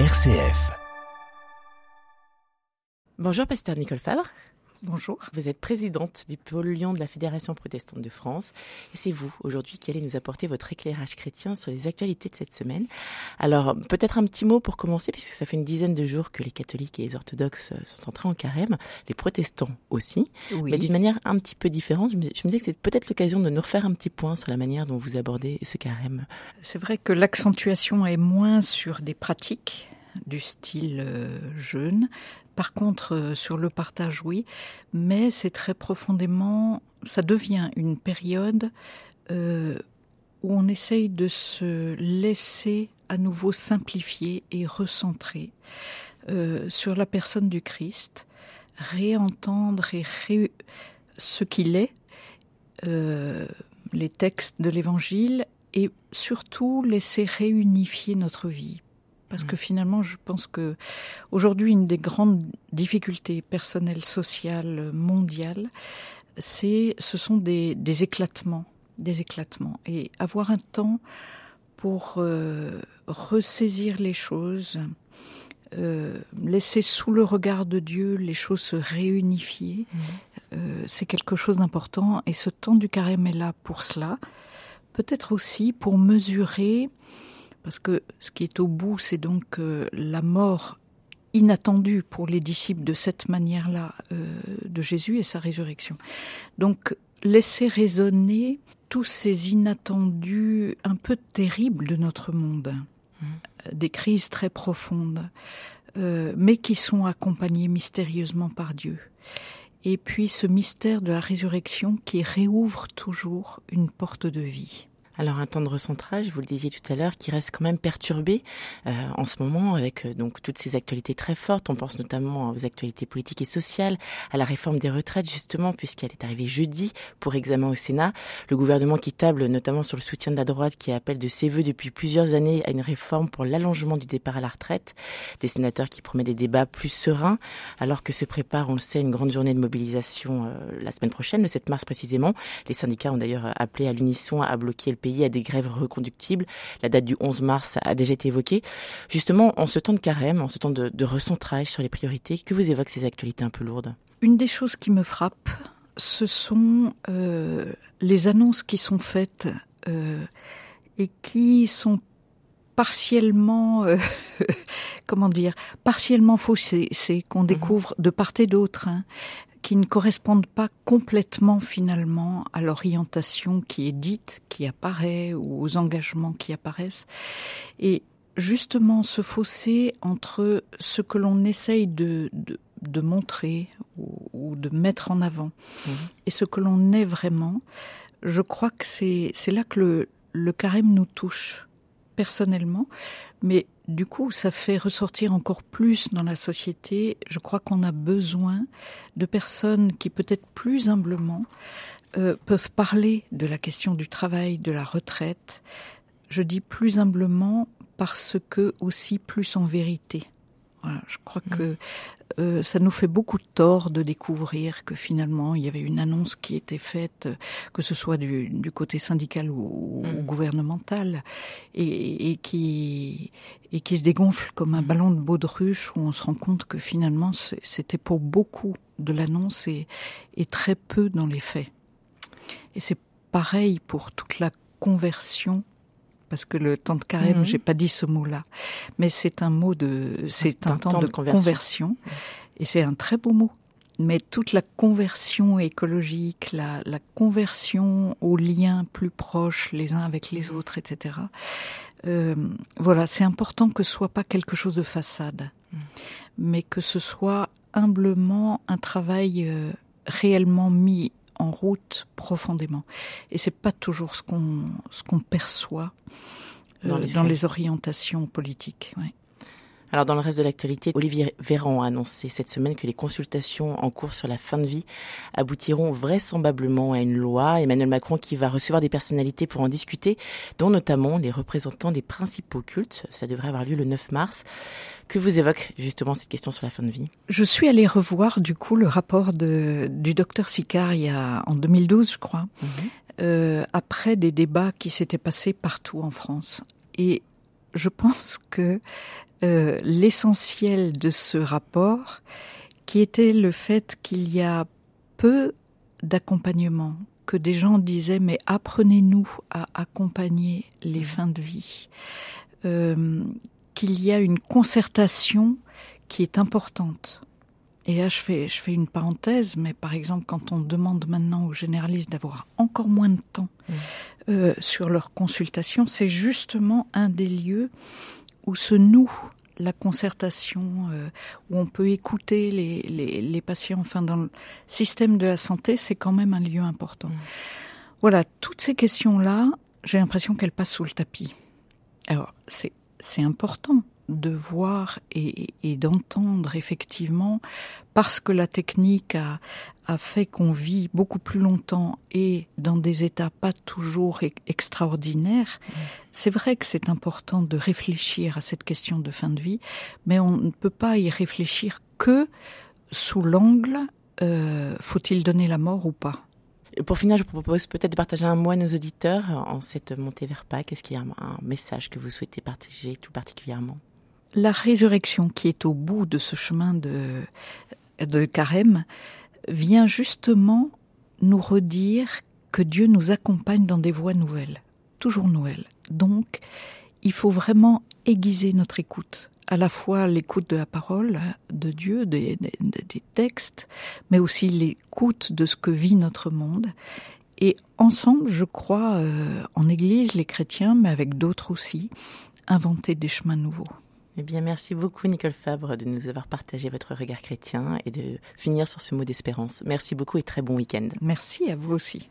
RCF. Bonjour, pasteur Nicole Favre. Bonjour. Vous êtes présidente du pôle Lyon de la Fédération protestante de France. Et c'est vous, aujourd'hui, qui allez nous apporter votre éclairage chrétien sur les actualités de cette semaine. Alors, peut-être un petit mot pour commencer, puisque ça fait une dizaine de jours que les catholiques et les orthodoxes sont entrés en carême, les protestants aussi, Oui. mais d'une manière un petit peu différente. Je me, je me disais que c'est peut-être l'occasion de nous refaire un petit point sur la manière dont vous abordez ce carême. C'est vrai que l'accentuation est moins sur des pratiques du style euh, jeûne. Par contre, euh, sur le partage, oui, mais c'est très profondément, ça devient une période euh, où on essaye de se laisser à nouveau simplifier et recentrer euh, sur la personne du Christ, réentendre et ce qu'il est, les textes de l'Évangile et surtout laisser réunifier notre vie. Parce que finalement, je pense que aujourd'hui, une des grandes difficultés personnelles, sociales, mondiales, c'est, ce sont des, des éclatements, des éclatements. Et avoir un temps pour euh, ressaisir les choses, euh, laisser sous le regard de Dieu les choses se réunifier, euh, c'est quelque chose d'important. Et ce temps du carême est là pour cela. Peut-être aussi pour mesurer, parce que ce qui est au bout, c'est donc euh, la mort inattendue pour les disciples de cette manière-là euh, de Jésus et sa résurrection. Donc laisser résonner tous ces inattendus un peu terribles de notre monde, Euh, des crises très profondes, euh, mais qui sont accompagnées mystérieusement par Dieu. Et puis ce mystère de la résurrection qui réouvre toujours une porte de vie. Alors un temps de recentrage, vous le disiez tout à l'heure, qui reste quand même perturbé euh, en ce moment avec euh, donc toutes ces actualités très fortes. On pense notamment aux actualités politiques et sociales, à la réforme des retraites justement, puisqu'elle est arrivée jeudi pour examen au Sénat. Le gouvernement qui table notamment sur le soutien de la droite, qui appelle de ses voeux depuis plusieurs années à une réforme pour l'allongement du départ à la retraite. Des sénateurs qui promettent des débats plus sereins, alors que se prépare, on le sait, une grande journée de mobilisation euh, la semaine prochaine, le 7 mars précisément. Les syndicats ont d'ailleurs appelé à l'unisson à bloquer le pays à des grèves reconductibles. La date du 11 mars a déjà été évoquée. Justement, en ce temps de carême, en ce temps de, de recentrage sur les priorités, que vous évoquent ces actualités un peu lourdes? Une des choses qui me frappe, ce sont euh, les annonces qui sont faites euh, et qui sont partiellement, euh, comment dire, partiellement faussées. C'est qu'on découvre de part et d'autre. hein, qui ne correspondent pas complètement finalement à l'orientation qui est dite, qui apparaît, ou aux engagements qui apparaissent. Et justement ce fossé entre ce que l'on essaye de, de, de montrer ou, ou, de mettre en avant mmh. et ce que l'on est vraiment, je crois que c'est là que le, le carême nous touche personnellement, mais du coup, ça fait ressortir encore plus dans la société. Je crois qu'on a besoin de personnes qui, peut-être plus humblement, euh, peuvent parler de la question du travail, de la retraite. Je dis plus humblement parce que aussi plus en vérité. Voilà, je crois mmh. que euh, ça nous fait beaucoup de tort de découvrir que finalement il y avait une annonce qui était faite, que ce soit du, du côté syndical ou, mmh. ou gouvernemental, et, et, qui et qui se dégonfle comme un ballon de baudruche où on se rend compte que finalement c'était pour beaucoup de l'annonce et, et très peu dans les faits. Et c'est pareil pour toute la conversion parce que le temps de carême, mmh. j'ai pas dit ce mot-là, mais c'est un mot de, c'est un, un, temps, temps de, de, conversion, conversion et c'est un très beau mot. Mais toute la conversion écologique, la, la, conversion aux liens plus proches les uns avec les autres, etc. Euh, voilà, c'est important que ce soit pas quelque chose de façade, mmh. mais que ce soit humblement un travail euh, réellement mis en route profondément. Et c'est pas toujours ce qu'on ce qu'on perçoit euh, dans, les, dans les, orientations politiques. Ouais. Alors dans le reste de l'actualité, Olivier Véran a annoncé cette semaine que les consultations en cours sur la fin de vie aboutiront vraisemblablement à une loi. Emmanuel Macron qui va recevoir des personnalités pour en discuter, dont notamment les représentants des principaux cultes. Ça devrait avoir lieu le 9 mars. Que vous évoque justement cette question sur la fin de vie? Je suis allée revoir du coup le rapport de, du docteur Sicard il y a, en 2012, je crois, -hmm. euh, après des débats qui s'étaient passés partout en France. Et je pense que euh, l'essentiel de ce rapport, qui était le fait qu'il y a peu d'accompagnement, que des gens disaient mais apprenez-nous à accompagner les fins de vie, euh, qu'il y a une concertation qui est importante. Et là, je fais, je fais une parenthèse, mais par exemple, quand on demande maintenant aux généralistes d'avoir encore moins de temps mmh. euh, sur leur consultation, c'est justement un des lieux où se noue la concertation, euh, où on peut écouter les, les, les, patients, enfin dans le système de la santé, c'est quand même un lieu important. Mmh. Voilà, toutes ces questions-là, j'ai l'impression qu'elles passent sous le tapis. Alors, c'est important de voir et, et d'entendre effectivement, parce que la technique a, a fait qu'on vit beaucoup plus longtemps et dans des états pas toujours extraordinaires, mmh. c'est vrai que c'est important de réfléchir à cette question de fin de vie, mais on ne peut pas y réfléchir que sous l'angle euh, faut-il donner la mort ou pas? Pour finir, je vous propose peut-être de partager un mot à nos auditeurs en cette montée vers Pâques. Est-ce qu'il y a un message que vous souhaitez partager tout particulièrement? La résurrection qui est au bout de ce chemin de, de carême vient justement nous redire que Dieu nous accompagne dans des voies nouvelles, toujours nouvelles. Donc, il faut vraiment aiguiser notre écoute, à la fois l'écoute de la parole de Dieu, des, textes, mais aussi l'écoute de ce que vit notre monde. Et ensemble, je crois, euh, en Église, les chrétiens, mais avec d'autres aussi, inventer des chemins nouveaux. Eh bien, merci beaucoup, Nicole Fabre, de nous avoir partagé votre regard chrétien et de finir sur ce mot d'espérance. Merci beaucoup et très bon week-end. Merci à vous aussi.